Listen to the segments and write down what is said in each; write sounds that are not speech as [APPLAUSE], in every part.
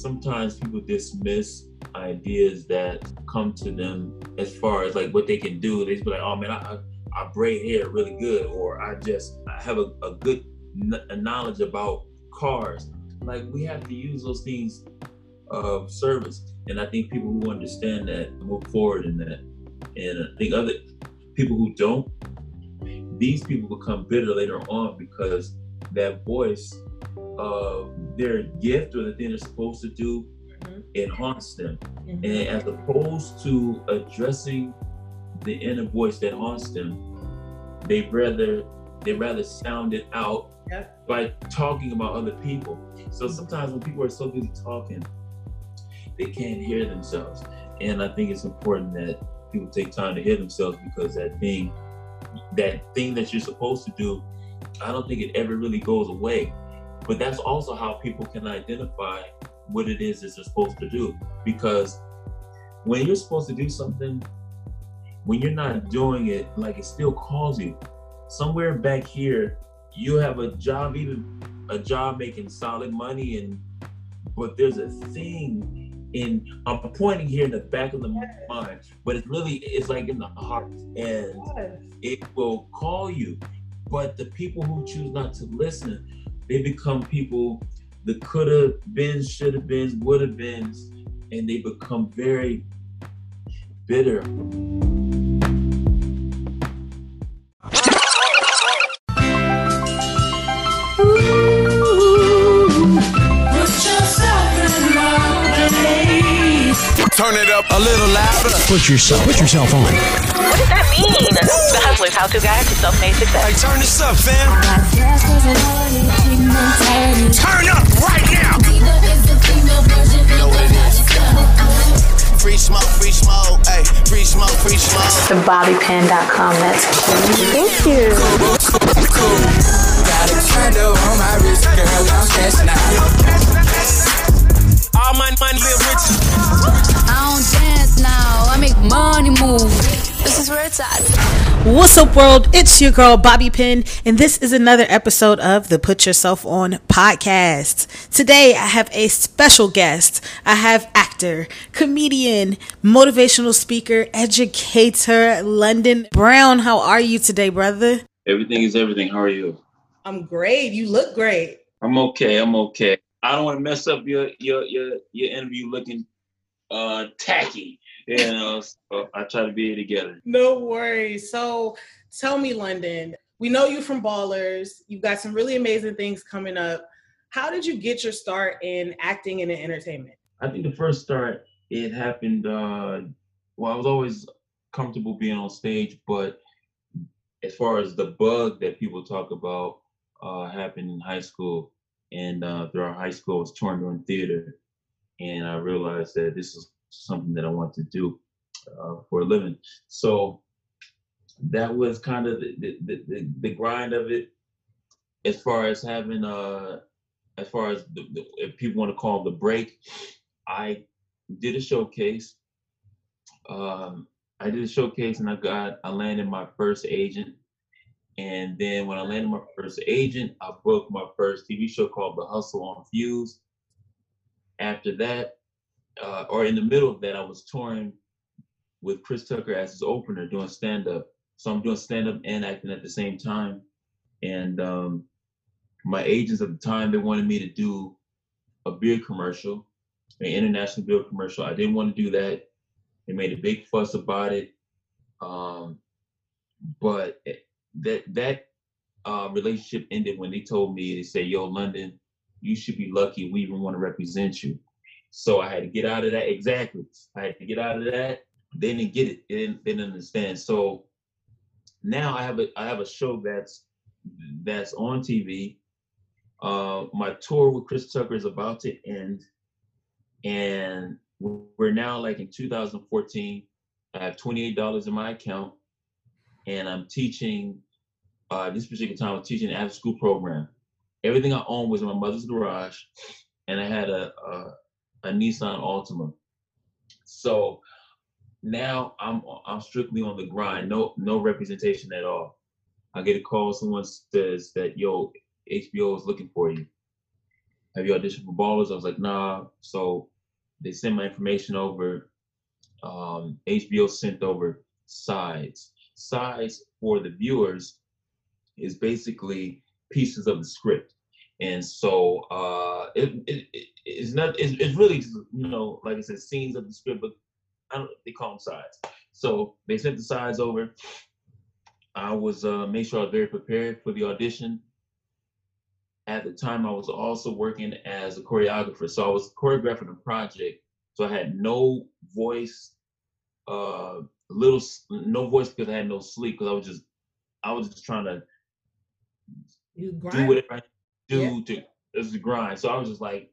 sometimes people dismiss ideas that come to them as far as like what they can do. They just be like, oh man, I, I, I braid hair really good, or I just I have a, a good n- knowledge about cars. Like we have to use those things of service, and I think people who understand that move forward in that. And I think other people who don't, these people become bitter later on because that voice of their gift or the thing they're supposed to do mm-hmm. it haunts them mm-hmm. and as opposed to addressing the inner voice that haunts them they rather they rather sound it out yep. by talking about other people so sometimes when people are so busy talking they can't hear themselves and i think it's important that people take time to hear themselves because that thing that thing that you're supposed to do i don't think it ever really goes away but that's also how people can identify what it is that they're supposed to do. Because when you're supposed to do something, when you're not doing it, like it still calls you. Somewhere back here, you have a job, even a job making solid money, and but there's a thing in I'm pointing here in the back of the mind, but it's really it's like in the heart, and it will call you. But the people who choose not to listen, they become people the could have been, should have been, would have been, and they become very bitter. Turn it up a little louder. Put yourself, put yourself on. What does that mean? The Hustler's How To Guide to Self-Made Success. Hey, turn this up, fam. Turn up right now. Free smoke, free smoke, hey, free smoke, free smoke. TheBobbyPen.com. That's Thank you. Got a candle on my wrist, girl. I'm cashing out. All my money live rich. I don't dance now. I make money move. This is where it's at. What's up, world? It's your girl, Bobby Pen, and this is another episode of the Put Yourself On podcast. Today, I have a special guest. I have actor, comedian, motivational speaker, educator, London Brown. How are you today, brother? Everything is everything. How are you? I'm great. You look great. I'm okay. I'm okay. I don't want to mess up your your your your interview looking uh tacky you know, so I try to be together. No worries. So tell me, London, we know you from Ballers. You've got some really amazing things coming up. How did you get your start in acting and in entertainment? I think the first start, it happened, uh, well, I was always comfortable being on stage, but as far as the bug that people talk about uh, happened in high school, and uh, throughout high school, I was touring doing theater, and I realized that this is something that I want to do uh, for a living. So that was kind of the, the, the, the, grind of it. As far as having uh as far as the, the, if people want to call the break i did a showcase. Um i did a showcase and i got i landed my first agent. And then when i landed my first agent i booked my first tv show called the hustle on fuse. After that uh, or in the middle of that, I was touring with Chris Tucker as his opener doing stand up. So I'm doing stand up and acting at the same time. And um, my agents at the time, they wanted me to do a beer commercial, an international beer commercial. I didn't want to do that. They made a big fuss about it. Um, but that that uh, relationship ended when they told me they said, "Yo, London, you should be lucky we even want to represent you." So I had to get out of that. Exactly. I had to get out of that. They didn't get it. They didn't, they didn't understand. So now I have a I have a show that's that's on TV. Uh, my tour with Chris Tucker is about to end, and we're now like in 2014. I have $28 in my account, and I'm teaching. Uh, this particular time, I'm teaching an after school program. Everything I own was in my mother's garage, and I had a, a a Nissan Altima. So now I'm I'm strictly on the grind. No no representation at all. I get a call, someone says that yo HBO is looking for you, have you auditioned for Ballers? I was like, nah. So they sent my information over. Um, HBO sent over sides. Sides for the viewers is basically pieces of the script. And so uh, it, it, it it's not it's, it's really you know like I said scenes of the script, but I don't they call them sides. So they sent the sides over. I was uh, made sure I was very prepared for the audition. At the time, I was also working as a choreographer, so I was choreographing a project. So I had no voice, uh, little no voice because I had no sleep because I was just I was just trying to do whatever I do Yeah. to this is grind. So I was just like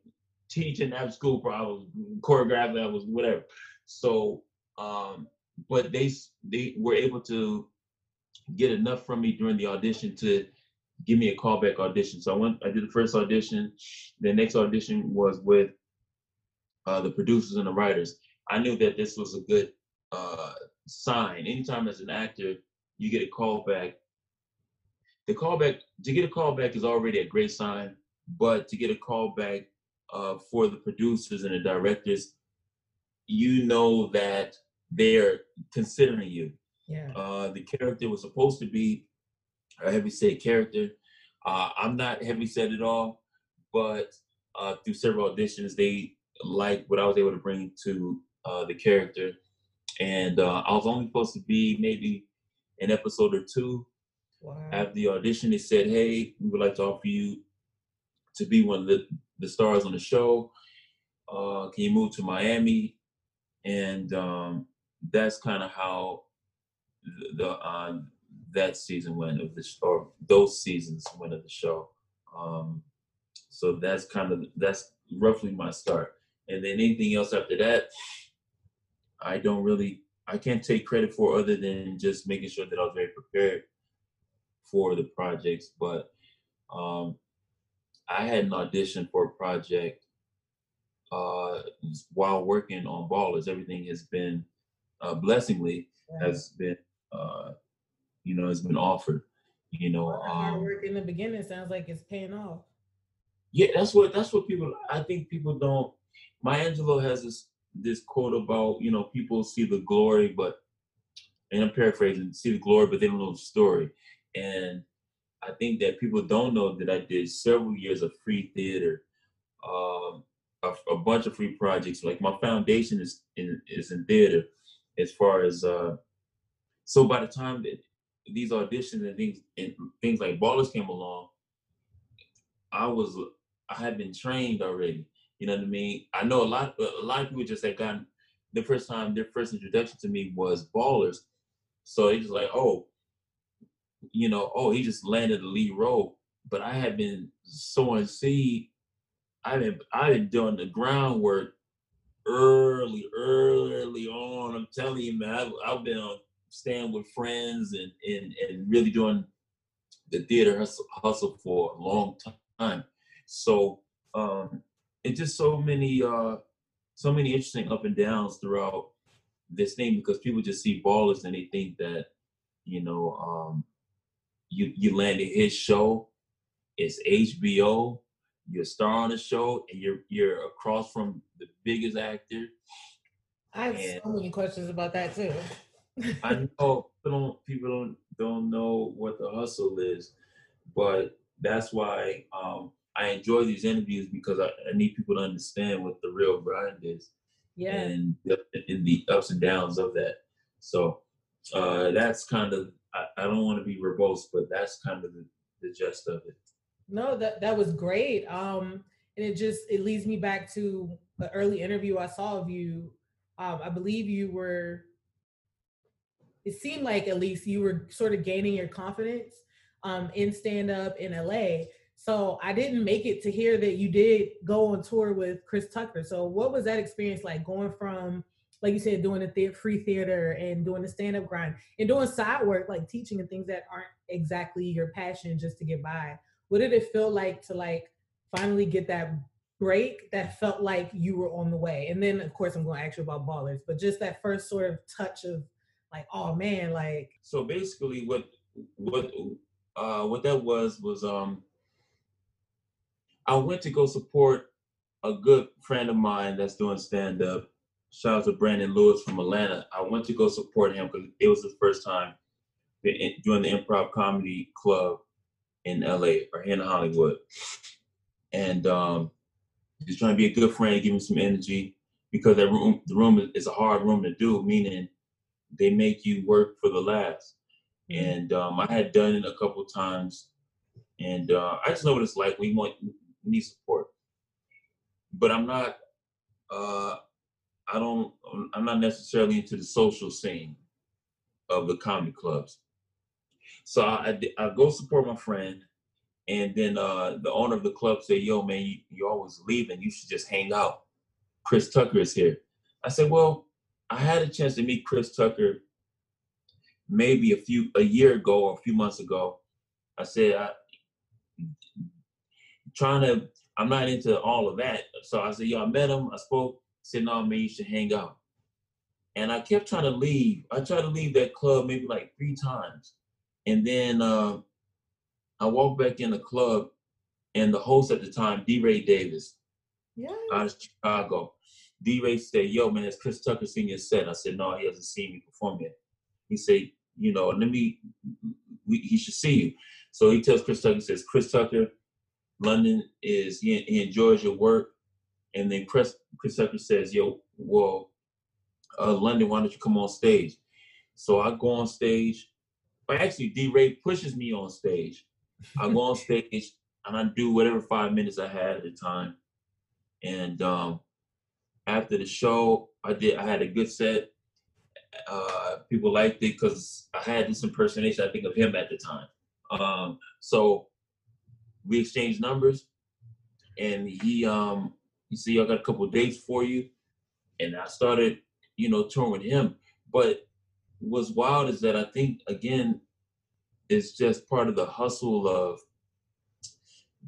teaching after school, I was choreographing, I was whatever. So um, but they they were able to get enough from me during the audition to give me a callback audition. So I went, I did the first audition. The next audition was with uh, the producers and the writers. I knew that this was a good uh, sign. Anytime as an actor, you get a callback. The callback to get a callback is already a great sign, but to get a callback uh, for the producers and the directors, you know that they're considering you. Yeah. Uh, the character was supposed to be a heavy set character. Uh, I'm not heavy set at all, but uh, through several auditions, they liked what I was able to bring to uh, the character. And uh, I was only supposed to be maybe an episode or two. Wow. After the audition, they said, "Hey, we would like to offer you to be one of the, the stars on the show. Uh, can you move to Miami?" And um, that's kind of how the, the uh, that season went of the or those seasons went of the show. Um, so that's kind of that's roughly my start. And then anything else after that, I don't really I can't take credit for other than just making sure that I was very prepared for the projects. But um, I had an audition for a project uh, while working on Ballers. Everything has been uh, blessingly has been uh, you know has been offered. You know, hard um, work in the beginning sounds like it's paying off. yeah, that's what that's what people. I think people don't. Maya Angelou has this this quote about you know people see the glory, but and I'm paraphrasing, see the glory, but they don't know the story. And I think that people don't know that I did several years of free theater, um, a, a bunch of free projects. Like my foundation is in is in theater, as far as uh. So by the time that these auditions and things and things like Ballers came along, I was I had been trained already. You know what I mean? I know a lot a lot of people just had gotten the first time their first introduction to me was Ballers. So just like, oh, you know, oh, he just landed the lead role. But I had been sowing seed. I've been I've been doing the groundwork early, early on. I'm telling you, man, I've, I've been on staying with friends and, and and really doing the theater hustle, hustle for a long time. So um it's just so many uh so many interesting up and downs throughout this thing because people just see ballers and they think that you know um you you landed his show it's hbo you're a star on the show and you're you're across from the biggest actor I have And- so many questions about that too. I know people don't people don't don't know what the hustle is, but that's why um, I enjoy these interviews because I, I need people to understand what the real grind is yeah. and the, and the ups and downs of that. So uh, that's kind of I, I don't want to be verbose, but that's kind of the, the gist of it. No, that that was great. Um, and it just it leads me back to the early interview I saw of you. Um, I believe you were. It seemed like at least you were sort of gaining your confidence um, in stand up in LA. So I didn't make it to hear that you did go on tour with Chris Tucker. So what was that experience like going from, like you said, doing the, the free theater and doing the stand up grind and doing side work like teaching and things that aren't exactly your passion just to get by? what did it feel like to like finally get that break that felt like you were on the way and then of course i'm going to ask you about ballers but just that first sort of touch of like oh man like So basically, what what uh, what that was was um I went to go support a good friend of mine that's doing stand up. Shout out to Brandon Lewis from Atlanta. I went to go support him because it was his first time doing the improv comedy club in LA or here in Hollywood. And um, he's trying to be a good friend, give him some energy because that room, the room is a hard room to do, meaning they make you work for the last. And um, I had done it a couple times, and uh, I just know what it's like. We want we need support, but I'm not. Uh, I don't. I'm not necessarily into the social scene of the comedy clubs. So I, I, I go support my friend, and then uh, the owner of the club said, "Yo, man, you, you're always leaving. You should just hang out. Chris Tucker is here." I said, "Well, I had a chance to meet Chris Tucker maybe a few a year ago or a few months ago. I said, I trying to. I'm not into all of that. So I said, "Yo, I met him. I spoke. No, man, you should hang out." And I kept trying to leave. I tried to leave that club maybe like three times. And then uh, I walked back in the club, and the host at the time, D. Ray Davis, Yeah. out of Chicago, D. Ray said, "Yo, man, has Chris Tucker seen your set?" I said, "No, he hasn't seen me perform yet." He said, "You know, let me. We, he should see you." So he tells Chris Tucker, he says, "Chris Tucker, London is he, he enjoys your work," and then Chris Chris Tucker says, "Yo, well, uh, London, why don't you come on stage?" So I go on stage. Or actually, D. Ray pushes me on stage. I go on [LAUGHS] stage and I do whatever five minutes I had at the time. And um, after the show, I did. I had a good set. Uh, people liked it because I had this impersonation. I think of him at the time. Um, so we exchanged numbers, and he um, he said, "I got a couple dates for you," and I started, you know, touring with him. But what's wild is that I think again, it's just part of the hustle of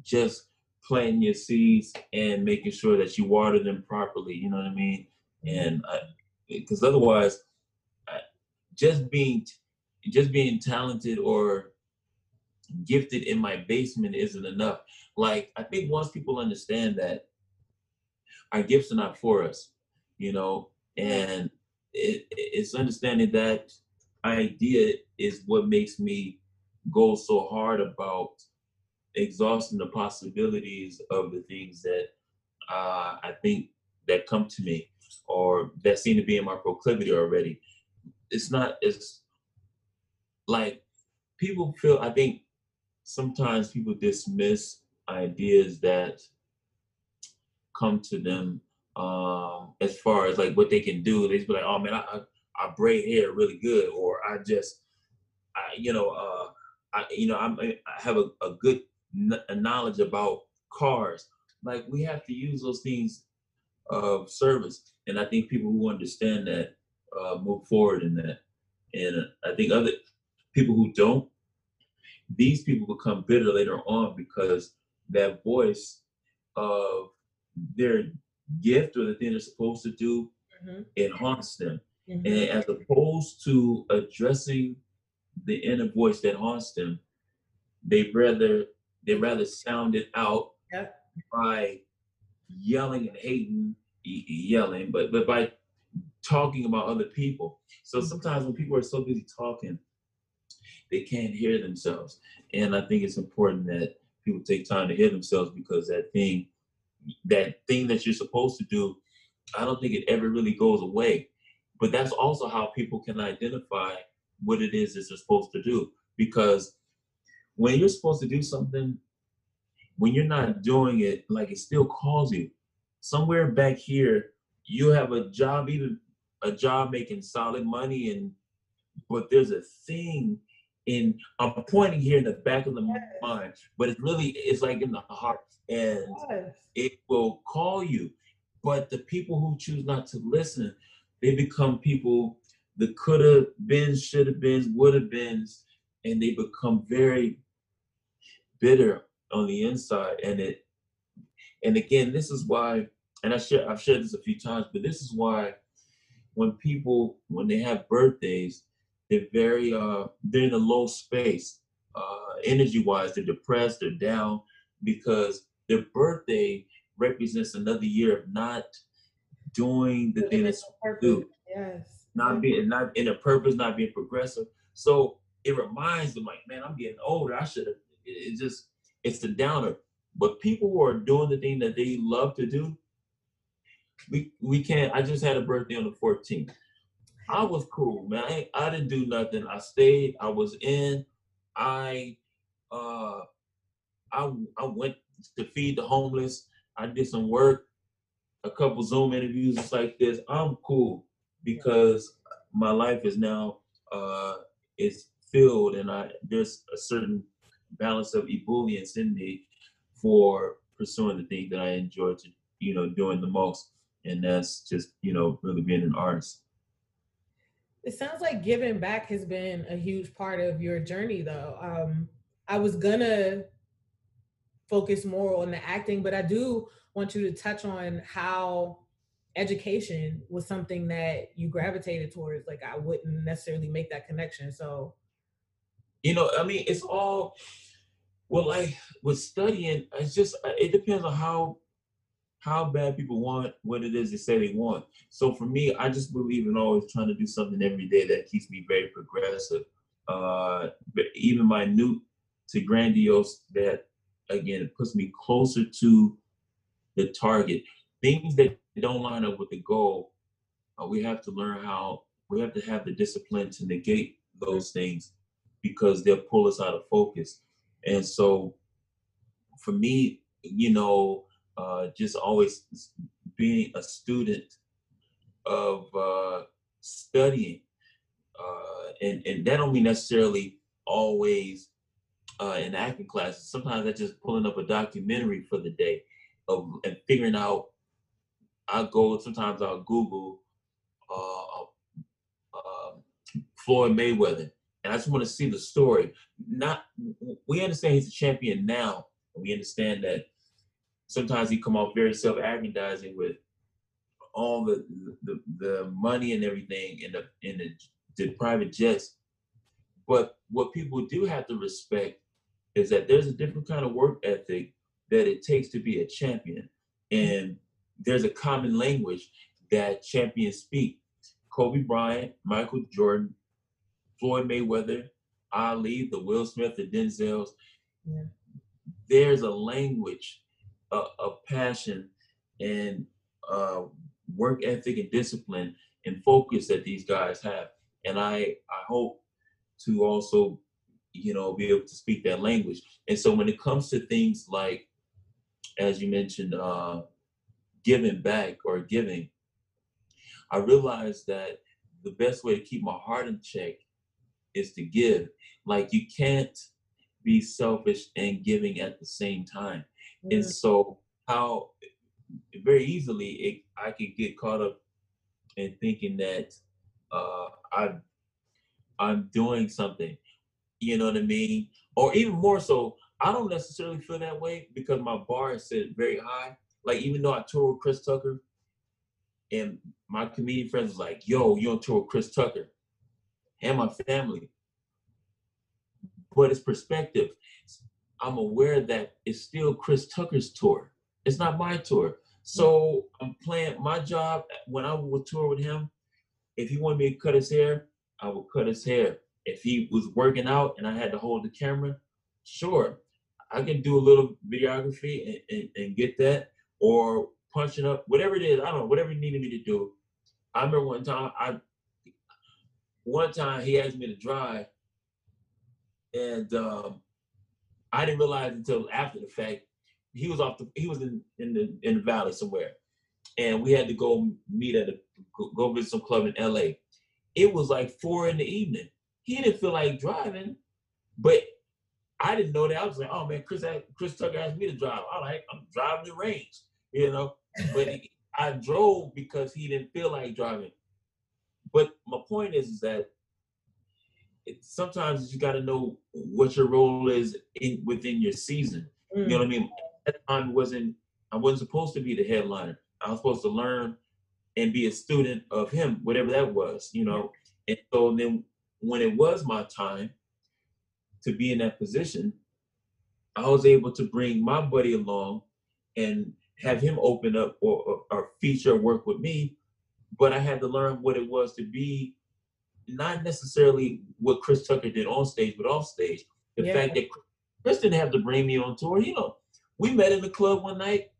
just planting your seeds and making sure that you water them properly. You know what I mean? And because otherwise, I, just being just being talented or gifted in my basement isn't enough. Like I think once people understand that our gifts are not for us, you know, and it, it's understanding that idea is what makes me go so hard about exhausting the possibilities of the things that uh, I think that come to me or that seem to be in my proclivity already. It's not it's like people feel I think sometimes people dismiss ideas that come to them um as far as like what they can do. They just be like, oh man, I I, I braid hair really good or I just I you know uh I you know I'm I have a, a good kn- knowledge about cars. Like we have to use those things of service, and I think people who understand that uh, move forward in that. And I think other people who don't, these people become bitter later on because that voice of their gift or the thing they're supposed to do, Mhm. it haunts them. Mhm. And as opposed to addressing the inner voice that haunts them, they rather they rather sound it out Yeah. by yelling and hating, yelling, but but by talking about other people. So sometimes when people are so busy talking, they can't hear themselves. And I think it's important that people take time to hear themselves because that thing, that thing that you're supposed to do, I don't think it ever really goes away. But that's also how people can identify what it is that they're supposed to do. Because when you're supposed to do something, when you're not doing it, like it still calls you. Somewhere back here, you have a job, even a job making solid money, and but there's a thing in I'm pointing here in the back of the mind, but it's really it's like in the heart, and it will call you. But the people who choose not to listen, they become people that could have been, should have been, would have been, and they become very bitter on the inside. And it, and again, this is why, and I share, I've shared this a few times, but this is why when people when they have birthdays, they're very uh they're in a low space, uh energy wise, they're depressed, they're down because their birthday represents another year of not doing the thing that's do, Yes. not being not in a purpose, not being progressive. So it reminds them like, man, I'm getting older. I should have. It, it just it's the downer. But people who are doing the thing that they love to do, we we can't. I just had a birthday on the 14th. I was cool, man. I, I didn't do nothing. I stayed. I was in. I uh I I went to feed the homeless. I did some work, a couple Zoom interviews just like this. I'm cool because my life is now uh is filled and I there's a certain balance of ebullience in me for pursuing the thing that I enjoy to you know doing the most. And that's just, you know, really being an artist. It sounds like giving back has been a huge part of your journey, though. Um, I was gonna focus more on the acting, but I do want you to touch on how education was something that you gravitated towards. Like, I wouldn't necessarily make that connection. So, you know i mean it's all well like with studying it's just it depends on how how bad people want what it is they say they want so for me i just believe in always trying to do something every day that keeps me very progressive uh but even minute to grandiose that again it puts me closer to the target things that don't line up with the goal uh, we have to learn how we have to have the discipline to negate those things because they'll pull us out of focus. And so for me, you know, uh, just always being a student of uh, studying, uh, and, and that don't mean necessarily always uh, in acting classes. Sometimes that's just pulling up a documentary for the day of and figuring out. I go sometimes I'll Google uh, uh, Floyd Mayweather and I just want to see the story. Not we understand he's a champion now, and we understand that sometimes he come off very self-aggrandizing with all the the, the money and everything in the in the, the private jets. But what people do have to respect is that there's a different kind of work ethic that it takes to be a champion, and there's a common language that champions speak. Kobe Bryant, Michael Jordan, Floyd Mayweather, Ali, the Will Smith, the Denzels. Yeah. There's a language uh, of passion and uh, work ethic and discipline and focus that these guys have. And I, I hope to also, you know, be able to speak that language. And so when it comes to things like, as you mentioned, uh, giving back or giving, I realized that the best way to keep my heart in check is to give. Like you can't be selfish and giving at the same time. And so how very easily it, I could get caught up in thinking that uh, I I'm doing something. You know what I mean? Or even more so, I don't necessarily feel that way because my bar is set very high. Like even though I tour with Chris Tucker, and my comedian friends was like, "Yo, you on tour with Chris Tucker?" and my family. But it's perspective. I'm aware that it's still Chris Tucker's tour. It's not my tour. So I'm playing my job when I would tour with him. If he wanted me to cut his hair, I would cut his hair. If he was working out and I had to hold the camera, sure, I can do a little videography and, and, and get that, or punching up, whatever it is. I don't know, whatever he needed me to do. I remember one time I one time he asked me to drive, and um, I didn't realize until after the fact he was off the he was in in the in the valley somewhere, and we had to go meet at a go- visit some club in L.A. It was like four in the evening. He didn't feel like driving, but I didn't know that. I was like, oh man, Chris Chris Tucker asked me to drive. I like I'm driving the range, you know. But I drove because he didn't feel like driving. But my point is, is that it, sometimes you got to know what your role is in within your season. You know mm. what I mean? At time, wasn't I wasn't supposed to be the headliner. I was supposed to learn and be a student of him, whatever that was. You know, and so then when it was my time to be in that position, I was able to bring my buddy along and have him open up or, or, or feature work with me. But I had to learn what it was to be not necessarily what Chris Tucker did on stage, but off stage. The Yeah. fact that Chris didn't have to bring me on tour. You know, we met in the club one night,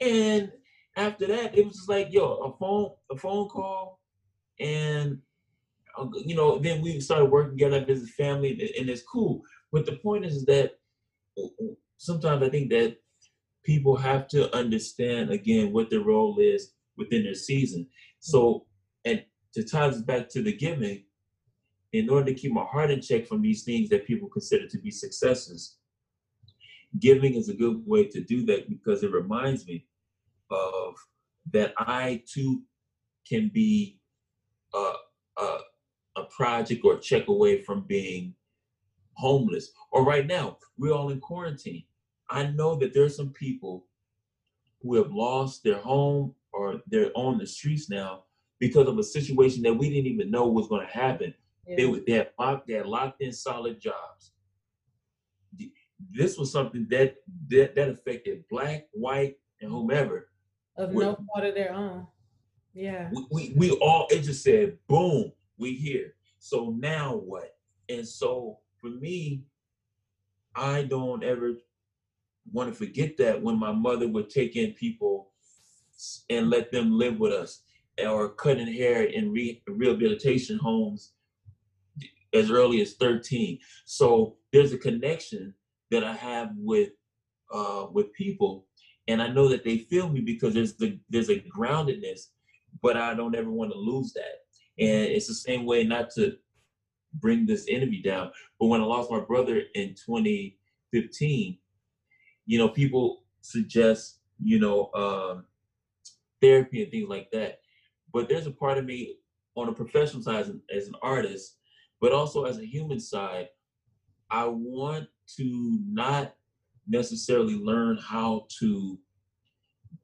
and after that, it was just like, yo, a phone, a phone call, and uh, you know, then we started working together as a family, and- and it's cool. But the point is that sometimes I think that people have to understand again what their role is within their season. So, and to tie this back to the giving, in order to keep my heart in check from these things that people consider to be successes, giving is a good way to do that because it reminds me of that I too can be a, a, a project or check away from being homeless. Or right now, we're all in quarantine. I know that there's some people who have lost their home or they're on the streets now because of a situation that we didn't even know was going to happen. They, were- they, had locked, they had locked in solid jobs. This was something that that, that affected black, white, and whomever. of We're- no fault of their own. Yeah. we, we, we all it just said boom we here so now what and so for me i don't ever want to forget that when my mother would take in people and let them live with us or cutting hair in re- rehabilitation homes as early as 13 so there's a connection that i have with uh with people and i know that they feel me because there's the there's a groundedness but I don't ever want to lose that. And it's the same way, not to bring this interview down, but when I lost my brother in 2015, you know, people suggest, you know, um, therapy and things like that. But there's a part of me on a professional side as an, as an artist, but also as a human side, I want to not necessarily learn how to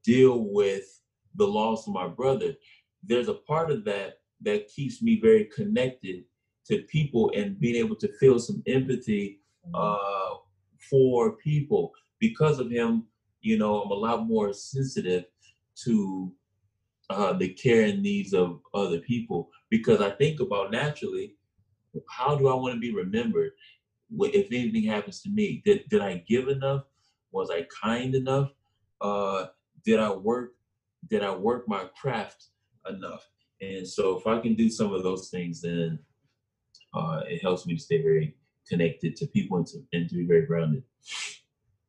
deal with the loss of my brother, there's a part of that that keeps me very connected to people and being able to feel some empathy uh, for people. Because of him, you know, I'm a lot more sensitive to uh, the care and needs of other people because I think about naturally, how do I want to be remembered? If anything happens to me, did, did I give enough? Was I kind enough? Uh, did I work did I work my craft enough? And so if I can do some of those things, then uh, it helps me to stay very connected to people and to, and to be very grounded.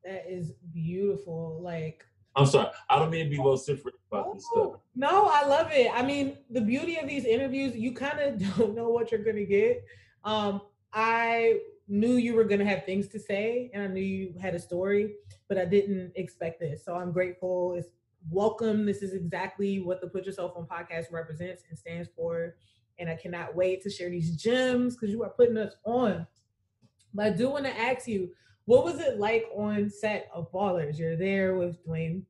That is beautiful. Like I'm sorry, I don't mean to be vociferous about this stuff. Oh, No, I love it. I mean, the beauty of these interviews, you kind of [LAUGHS] don't know what you're gonna get. Um, I knew you were gonna have things to say, and I knew you had a story, but I didn't expect this. So I'm grateful. It's welcome. This is exactly what the Put Yourself on podcast represents and stands for. And I cannot wait to share these gems because you are putting us on. But I do want to ask you, what was it like on set of Ballers? You're there with Dwayne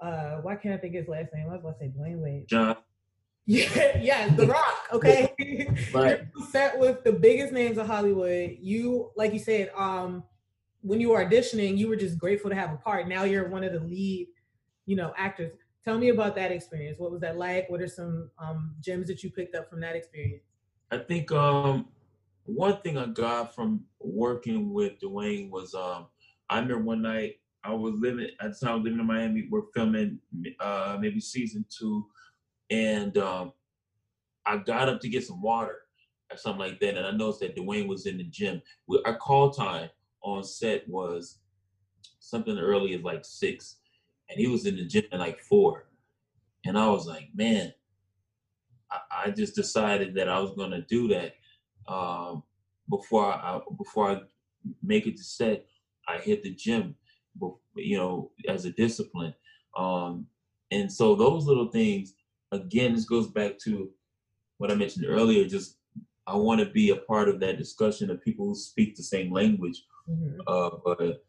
uh why can't I think his last name? I was about to say Dwayne Wade. John, [LAUGHS] Yeah, yeah, The Rock. Okay. [LAUGHS] Right. You're set with the biggest names of Hollywood. You, like you said, um, when you were auditioning, you were just grateful to have a part. Now you're one of the lead, you know, actors. Tell me about that experience. What was that like? What are some um gems that you picked up from that experience? I think um, one thing I got from working with Dwayne was um, I remember one night I was living at the time I was living in Miami. We're filming uh, maybe season two, and um, I got up to get some water or something like that, and I noticed that Dwayne was in the gym. We, our call time on set was something early as like six, and he was in the gym at like four, and I was like, man, I, I just decided that I was to do that um, before I before I make it to set. I hit the gym, you know, as a discipline, um, and so those little things. Again, this goes back to what I mentioned earlier. Just I want to be a part of that discussion of people who speak the same language, uh, but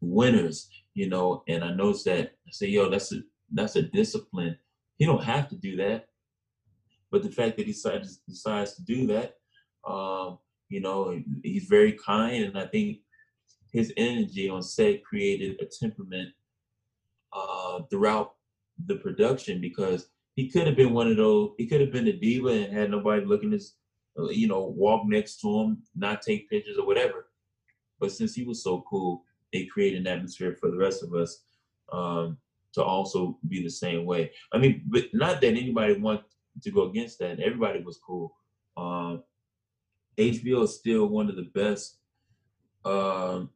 winners, you know. And I noticed that I say, yo, that's a that's a discipline. He don't have to do that, but the fact that he decides decides to do that, um, you know, he's very kind, and I think his energy on set created a temperament uh, throughout the production because he could have been one of those. He could have been a diva and had nobody looking his, you know, walk next to him, not take pictures or whatever. But since he was so cool, they created an atmosphere for the rest of us um, to also be the same way. I mean, but not that anybody wanted to go against that. Everybody was cool. Um, HBO is still one of the best um,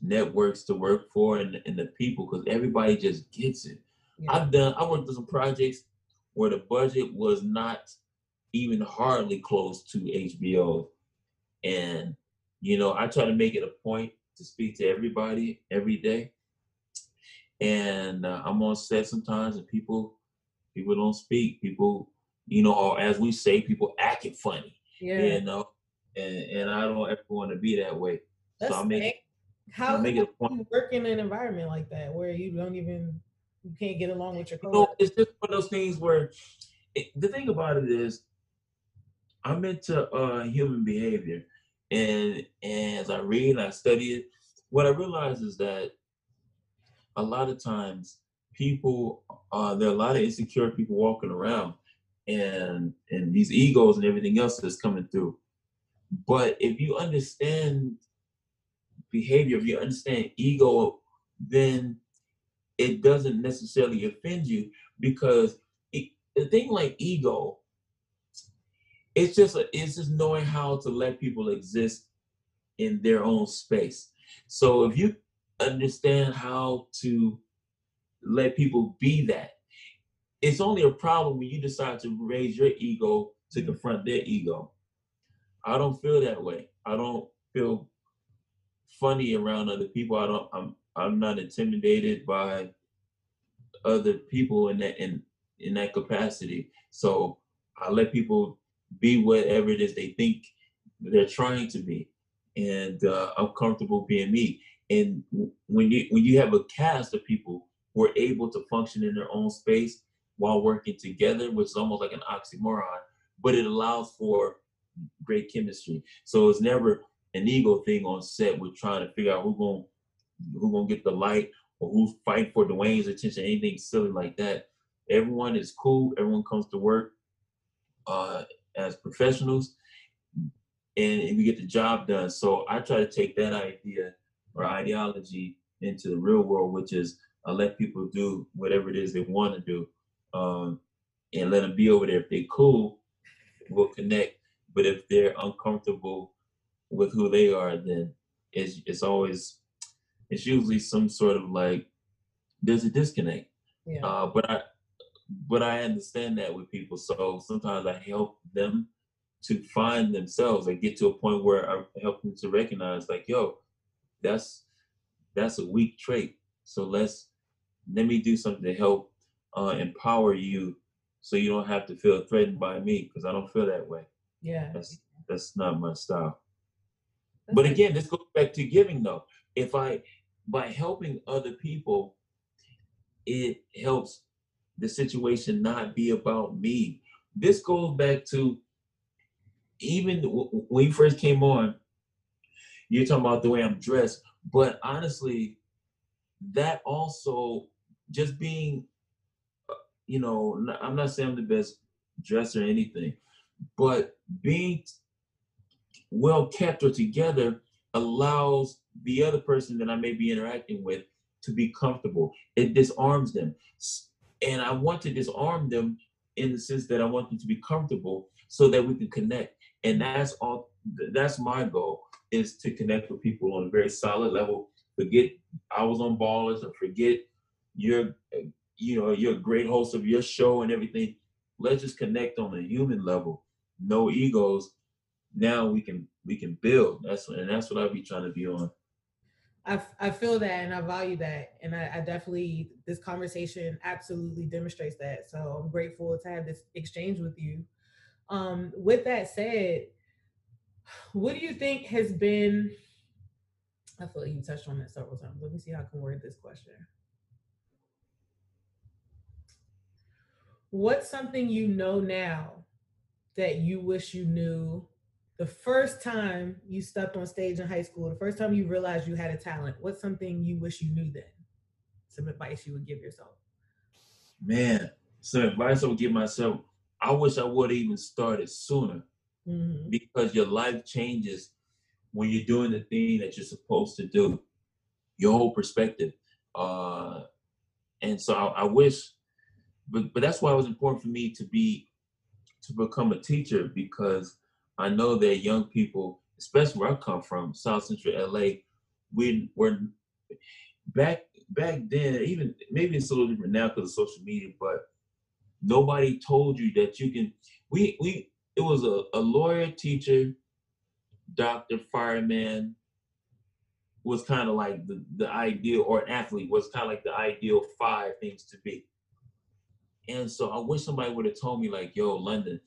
networks to work for and, and the people because everybody just gets it. Yeah. I've done I worked on some projects where the budget was not even hardly close to HBO. And you know, I try to make it a point to speak to everybody every day. And uh, I'm on set sometimes and people people don't speak. People, you know, or as we say, people acting funny. Yeah. You know, and, and I don't ever want to be that way. That's so I make. How I make it a point. you work in an environment like that where you don't even you can't get along with your you know, it's just one of those things where it, the thing about it is I'm into uh, human behavior, and, and as I read and I study it, what I realize is that a lot of times people uh, there are a lot of insecure people walking around, and and these egos and everything else that's coming through. But if you understand behavior, if you understand ego, then it doesn't necessarily offend you because it, the thing like ego, it's just a, it's just knowing how to let people exist in their own space. So if you understand how to let people be that, it's only a problem when you decide to raise your ego to mm-hmm. confront their ego. I don't feel that way. I don't feel funny around other people. I don't. I'm. I'm not intimidated by other people in that in in that capacity. So I let people be whatever it is they think they're trying to be, and uh, I'm comfortable being me. And when you when you have a cast of people who are able to function in their own space while working together, which is almost like an oxymoron, but it allows for great chemistry. So it's never an ego thing on set. We're trying to figure out who going who gonna get the light or who's fighting for Dwayne's attention, anything silly like that. Everyone is cool. Everyone comes to work uh, as professionals, and, and we get the job done. So I try to take that idea or ideology into the real world, which is I let people do whatever it is they want to do, um, and let them be over there. If they're cool, we'll connect. But if they're uncomfortable with who they are, then it's it's always it's usually some sort of like there's a disconnect. Yeah. Uh, but I but I understand that with people. So sometimes I help them to find themselves and get to a point where I help them to recognize like, yo, that's that's a weak trait. So let's let me do something to help uh, empower you so you don't have to feel threatened by me because I don't feel that way. yeah. That's that's not my style. But again, this goes back to giving though. If I by helping other people, it helps the situation not be about me. This goes back to even when you first came on, you're talking about the way I'm dressed, but honestly, that also just being, uh, you know, I'm not saying I'm the best dresser or anything, but being well kept or together allows the other person that I may be interacting with to be comfortable. It disarms them. And I want to disarm them in the sense that I want them to be comfortable so that we can connect. And that's all that's my goal is to connect with people on a very solid level. Forget I was on ballers or forget you're uh, you know you're a great host of your show and everything. Let's just connect on a human level. No egos. Now we can we can build. That's and that's what I'll be trying to be on. I, I feel that and I value that. And I, I definitely, this conversation absolutely demonstrates that. So I'm grateful to have this exchange with you. Um, with that said, what do you think has been, I feel like you touched on that several times. Let me see how I can word this question. What's something you know now that you wish you knew the first time you stepped on stage in high school, the first time you realized you had a talent, what's something you wish you knew then? Some advice you would give yourself. man, some advice I would give myself. I wish I would have even started sooner Mhm. because your life changes when you're doing the thing that you're supposed to do. Your whole perspective. Uh, and so I, I wish, but but that's why it was important for me to be to become a teacher because I know that young people, especially where I come from, South Central LA, we were back back then. Even maybe it's a little different now because of social media, but nobody told you that you can. We we it was a, a lawyer, teacher, doctor, fireman was kind of like the, the ideal, or an athlete was kind of like the ideal five things to be. And so I wish somebody would have told me, like, yo, London,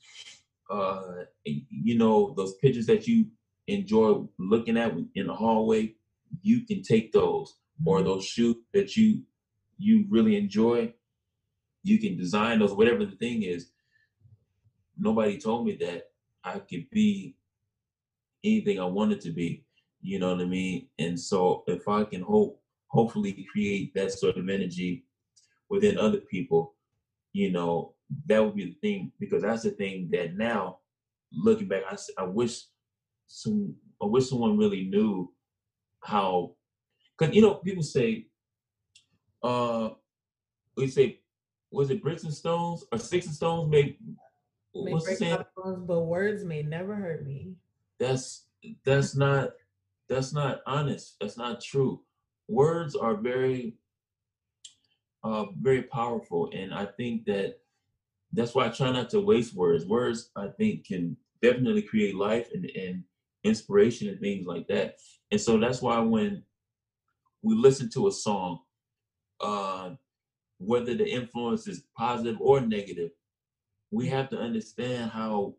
uh, you know, those pictures that you enjoy looking at in the hallway, you can take those, or those shoes that you you really enjoy, you can design those, whatever the thing is. Nobody told me that I could be anything I wanted to be. You know what I mean? And so if I can hope, hopefully create that sort of energy within other people, you know, that would be the thing because that's the thing that now, looking back, I, I wish some, I wish someone really knew how, because you know, people say, uh, we say, was it bricks and stones or sticks and stones? May What's the break saying? my bones, but words may never hurt me. that's that's not that's not honest that's not true words are very uh very powerful and i think that that's why i try not to waste words. Words i think can definitely create life and, and inspiration and things like that. And so that's why when we listen to a song uh whether the influence is positive or negative we have to understand how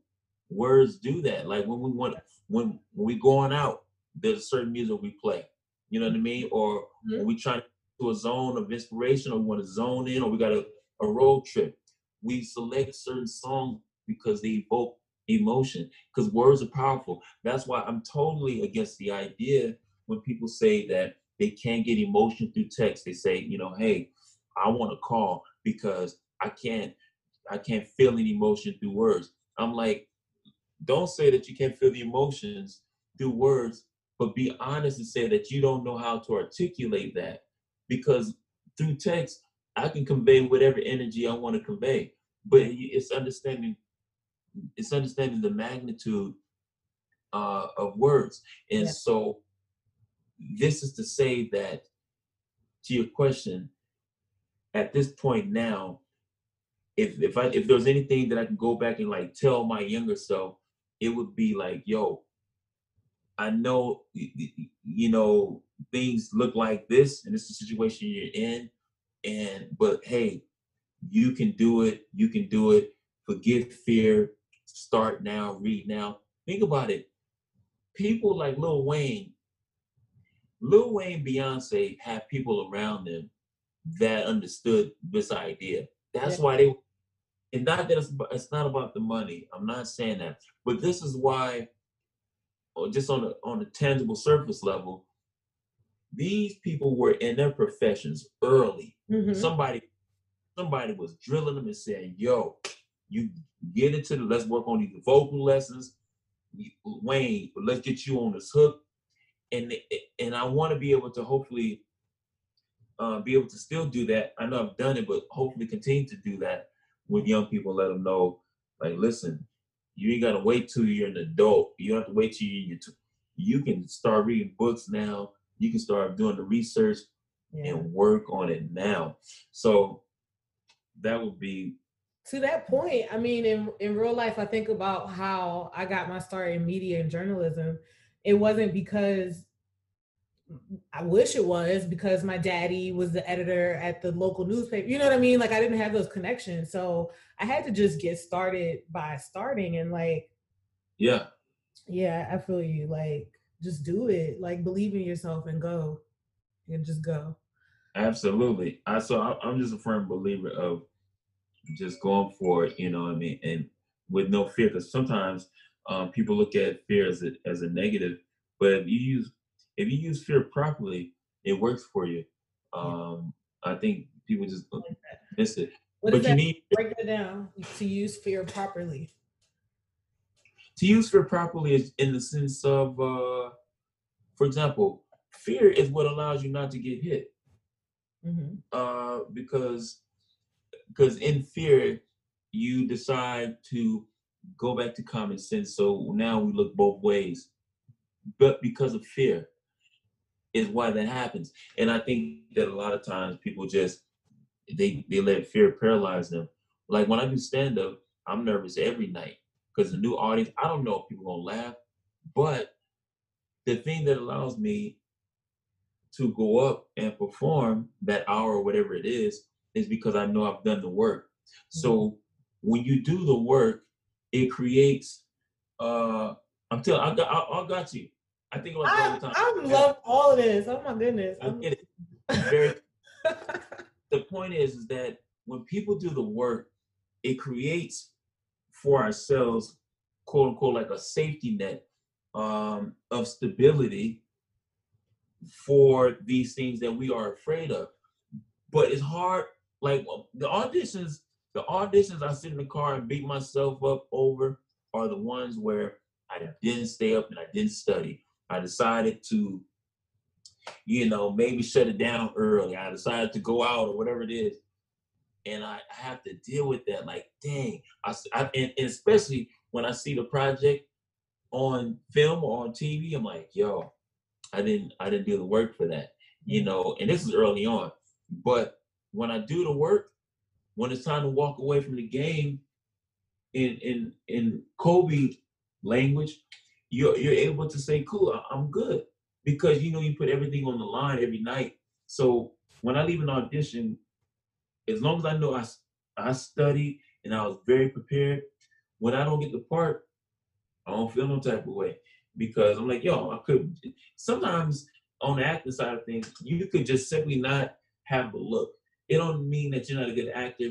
words do that. Like when we want when when we going out there's a certain music we play. You know what i mean? Or when we try to a zone of inspiration or we want to zone in or we got a, a road trip we select certain songs because they evoke emotion because words are powerful. That's why i'm totally against the idea when people say that they can't get emotion through text. They say you know hey i want to call because i can't i can't feel any emotion through words. I'm like don't say that you can't feel the emotions through words, but be honest and say that you don't know how to articulate that. Because through text, I can convey whatever energy I want to convey. But it's understanding, it's understanding the magnitude uh, of words. And Yeah. so this is to say that to your question, at this point now, if if I if there's anything that I can go back and like tell my younger self, it would be like, yo, I know you know things look like this, and it's the situation you're in, and but hey, you can do it. You can do it. Forget fear. Start now. Read now. Think about it. People like Lil Wayne, Lil Wayne, Beyonce have people around them that understood this idea. That's Yeah. why they. And not that it's, it's not about the money. I'm not saying that, but this is why, or just on a on a tangible surface level, these people were in their professions early. Mhm. Somebody, somebody was drilling them and saying, "Yo, you get into the let's work on these vocal lessons, Wayne. Let's get you on this hook." And and I want to be able to hopefully uh, be able to still do that. I know I've done it, but hopefully continue to do that with young people. Let them know, like, listen, you ain't gotta wait till you're an adult. You don't have to wait till you're you can start reading books now. You can start doing the research Yeah. and work on it now. So that would be to that point, I mean, in in real life, I think about how I got my start in media and journalism. It wasn't because I wish it was because my daddy was the editor at the local newspaper. You know what I mean? Like I didn't have those connections, so I had to just get started by starting and like, yeah. yeah, I feel you. Like, just do it. Like, believe in yourself and go, and just go. Absolutely. I so I, I'm just a firm believer of just going for it. You know what I mean, and with no fear, because sometimes um, people look at fear as a as a negative, but if you use if you use fear properly, it works for you. Um, I think people just miss it. What but you need break that down to use fear properly? To use fear properly is in the sense of uh for example fear is what allows you not to get hit. Mm-hmm. uh because because in fear you decide to go back to common sense. So now we look both ways. But because of fear is why that happens. And i think that a lot of times people just they they let fear paralyze them. Like when i do stand up i'm nervous every night because the new audience i don't know if people gonna laugh but the thing that allows me to go up and perform that hour or whatever it is is because i know i've done the work so when you do the work it creates uh i'm telling i got I, I got you i think about it all the time I love all of this. Oh my goodness. I get it. [LAUGHS] Very, [LAUGHS] the point is, is that when people do the work, it creates for ourselves, quote unquote, like a safety net um, of stability for these things that we are afraid of. But it's hard. Like the auditions, the auditions I sit in the car and beat myself up over are the ones where I didn't stay up and I didn't study. I decided to you know, maybe shut it down early. I decided to go out or whatever it is. And I, I have to deal with that. Like, dang. I, I- and, and especially when I see the project on film or on TV, I'm like, yo, I didn't I didn't do the work for that. You mm. know, and this is early on. But when I do the work, when it's time to walk away from the game in in in Kobe language, you're you're able to say, cool, I'm good because you know you put everything on the line every night. So when I leave an audition, as long as I know I, I studied and I was very prepared, when I don't get the part, I don't feel no type of way because I'm like, yo, I could. Sometimes on the acting side of things, you could just simply not have the look. It don't mean that you're not a good actor.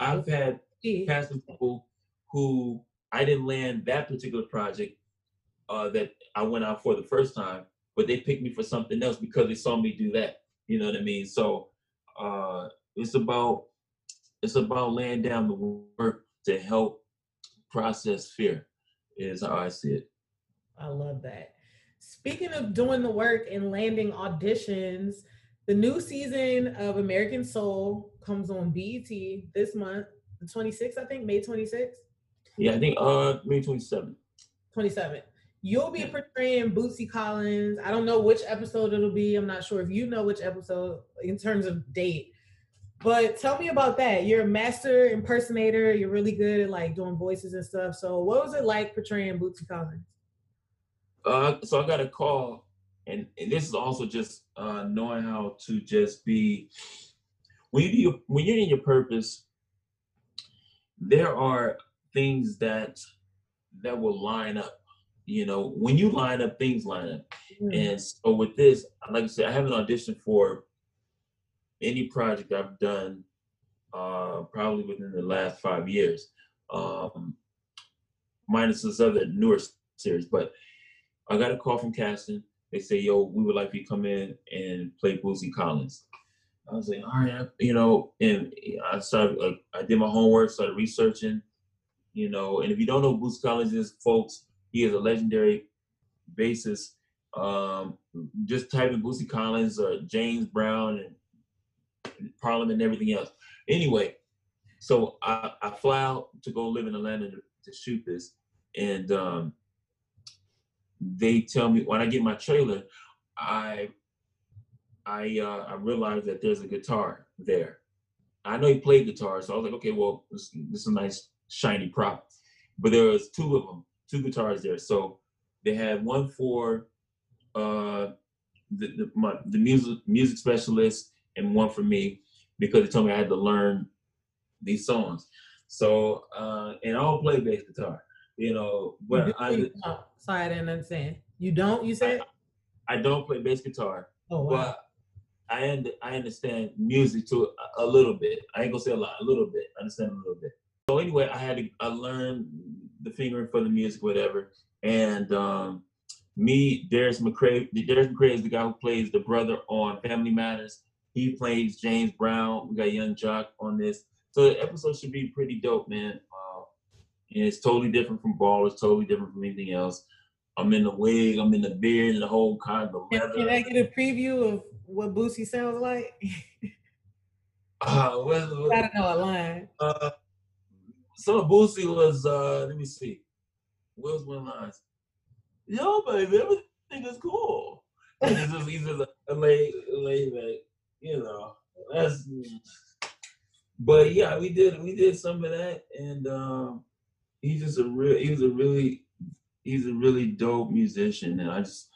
I've had Yeah. casting people who I didn't land that particular project uh, that I went out for the first time, but they picked me for something else because they saw me do that. You know what I mean? So uh, it's about it's about laying down the work to help process fear. Is how I see it. I love that. Speaking of doing the work and landing auditions, the new season of American Soul comes on BET this month, the 26th, I think, May 26th, Yeah, I think uh May twenty seventh. 27th. You'll be portraying Bootsy Collins. I don't know which episode it'll be. I'm not sure if you know which episode in terms of date. But tell me about that. You're a master impersonator. You're really good at like doing voices and stuff. So what was it like portraying Bootsy Collins? Uh, so I got a call, and, and this is also just uh, knowing how to just be when you do your, when you're in your purpose. There are things that that will line up. You know, when you line up, things line up. And so with this, like I said, I haven't auditioned for any project I've done uh, probably within the last five years, um, minus this other newer series. But I got a call from casting. They say, "Yo, we would like you to come in and play Bootsy Collins." I was like, "All right," you know. And I started. I did my homework, started researching, you know. And if you don't know Bootsy Collins is, folks, he is a legendary bassist. Um, just type in Bootsy Collins or James Brown and Parliament and everything else. Anyway, so I, I fly out to go live in Atlanta to, to shoot this, and um, they tell me when I get my trailer, I I uh, I realized that there's a guitar there. I know he played guitar, so I was like, okay, well, this, this is a nice shiny prop. But there was two of them, two guitars there. So they had one for uh, the the, my, the music music specialist and one for me because they told me I had to learn these songs. So uh, and I don't play bass guitar, you know, but or I you don't? Sorry, I didn't understand. You don't, you said? I don't play bass guitar, Oh, wow. but I und- I understand music to a, a little bit. I ain't gonna say a lot, a little bit. I understand a little bit. So anyway, I had to I learned the fingering for the music, whatever. And um, me, Darius McCrary, Darius McCrary is the guy who plays the brother on Family Matters. He plays James Brown. We got Young Joc on this. So the episode should be pretty dope, man. Uh, and it's totally different from ball. It's totally different from anything else. I'm in the wig. I'm in the beard and the whole kind of Can, leather. can I get a preview of what Bootsy sounds like? [LAUGHS] Uh, what- [LAUGHS] what- Gotta know a line. uh, some of Bootsy was. Uh, let me see. What was one of the lines? Yo, baby, everything is cool. And he's just, he's just a, a lay, lay back, you know. That's. But yeah, we did we did some of that, and um, he's just a real. He was a really, he's a really dope musician, and I just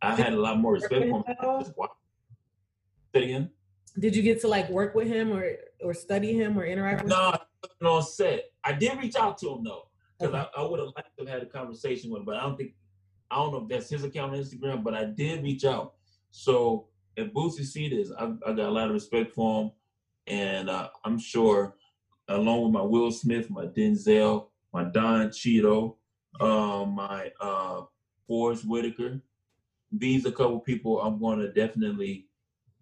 I had a lot more respect for him. At all? Just watch- Say again. Did you get to like work with him or or study him or interact with him? No, I wasn't on set. I did reach out to him though, because I, I would have liked to have had a conversation with him, but I don't think I don't know if that's his account on Instagram, but I did reach out. So if Bootsy see this, I, I got a lot of respect for him, and uh, I'm sure, along with my Will Smith, my Denzel, my Don Cheadle, um, my uh, Forest Whitaker, these are a couple people I'm going to definitely,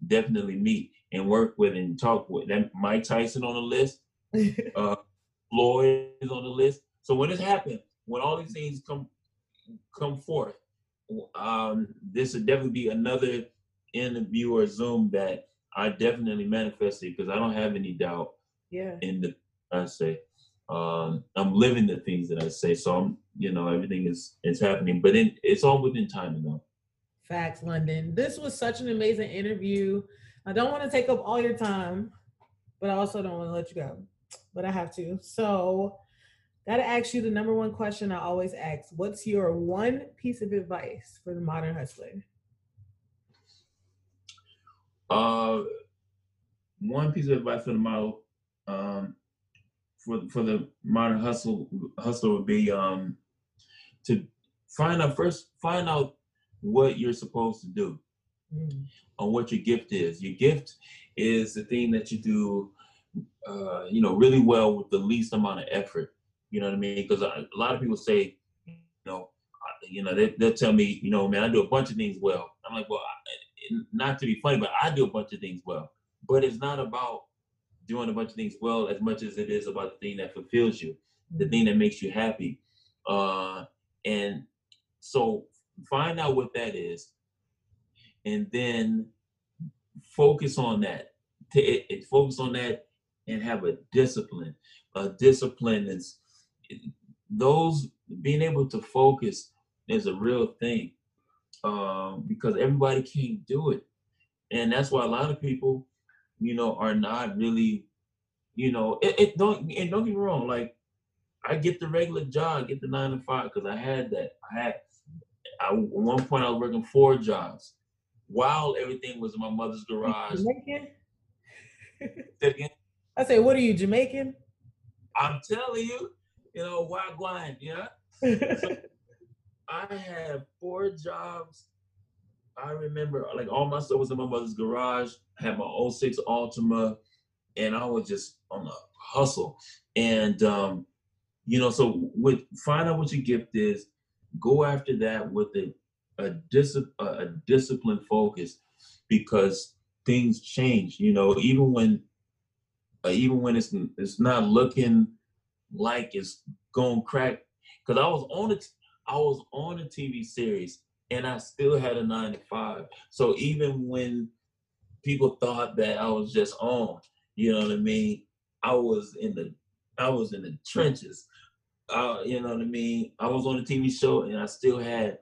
definitely meet and work with and talk with. Then Mike Tyson on the list [LAUGHS] uh, Floyd is on the list. So when this happens, when all these things come come forth, um, this would definitely be another interview or Zoom that I definitely manifested because I don't have any doubt yeah. in the I say. Um, I'm living the things that I say, so I'm, you know, everything is is happening, but in, it's all within time, though. Facts, London. This was such an amazing interview. I don't want to take up all your time, but I also don't want to let you go. But I have to. So, got to ask you the number one question I always ask What's your one piece of advice for the modern hustler? Uh, one piece of advice for the model, um, for for the modern hustle hustler would be um, to find out first find out what you're supposed to do Mm. on what your gift is. Your gift is the thing that you do, uh, you know, really well with the least amount of effort. You know what I mean? Because a lot of people say, you know, you know, they, they'll tell me, you know, man, I do a bunch of things well. I'm like, well, not to be funny, but I do a bunch of things well. But it's not about doing a bunch of things well as much as it is about the thing that fulfills you, the thing that makes you happy. Uh, and so find out what that is, and then focus on that. To it, focus on that and have a discipline. A discipline is those being able to focus is a real thing um, because everybody can't do it, and that's why a lot of people, you know, are not really, you know, it, it don't and don't get me wrong, like I get the regular job, get the nine to five because I had that. I had I, at one point I was working four jobs while everything was in my mother's garage. Jamaican? I say, what are you, Jamaican? I'm telling you, you know, why grind, yeah? I had four jobs. I remember like all my stuff was in my mother's garage. I had my 06 Altima, and I was just on a hustle. And um, you know, so with find out what your gift is, go after that with a a, dis- a, a disciplined focus because things change. You know, even when uh, even when it's it's not looking like it's going crack. Because I was on it, I was on a TV series and I still had a nine to five. So even when people thought that I was just on, you know what I mean? I was in the I was in the trenches. Uh, you know what I mean? I was on a TV show and I still had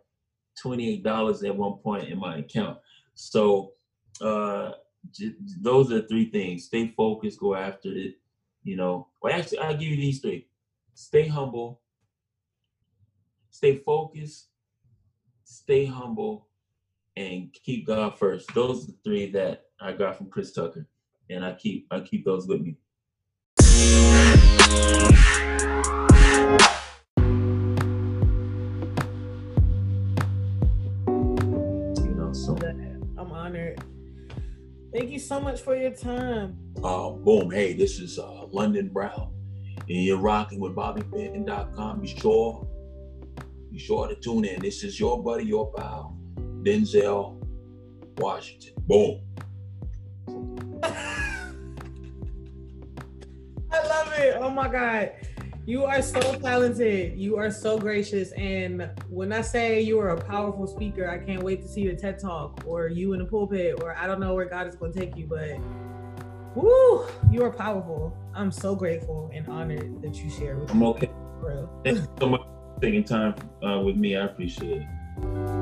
$28 at one point in my account. So uh j- those are three things. Stay focused, go after it. You know, well actually I'll give you these three. Stay humble, stay focused, stay humble, and keep God first. Those are the three that I got from Chris Tucker. And I keep I keep those with me. You know, so I'm honored. Thank you so much for your time. uh, boom, hey, this is uh, London Brown, and you're rocking with BobbyPen.com. Be sure, be sure to tune in. This is your buddy, your pal, Denzel Washington. Boom. I [LAUGHS] I love it. Oh my God. You are so talented. You are so gracious. And when I say you are a powerful speaker, I can't wait to see your TED talk or you in the pulpit, or I don't know where God is going to take you, but woo, you are powerful. I'm so grateful and honored that you share with I'm me. okay. [LAUGHS] For real. Thank you so much for taking time uh, with me. I appreciate it.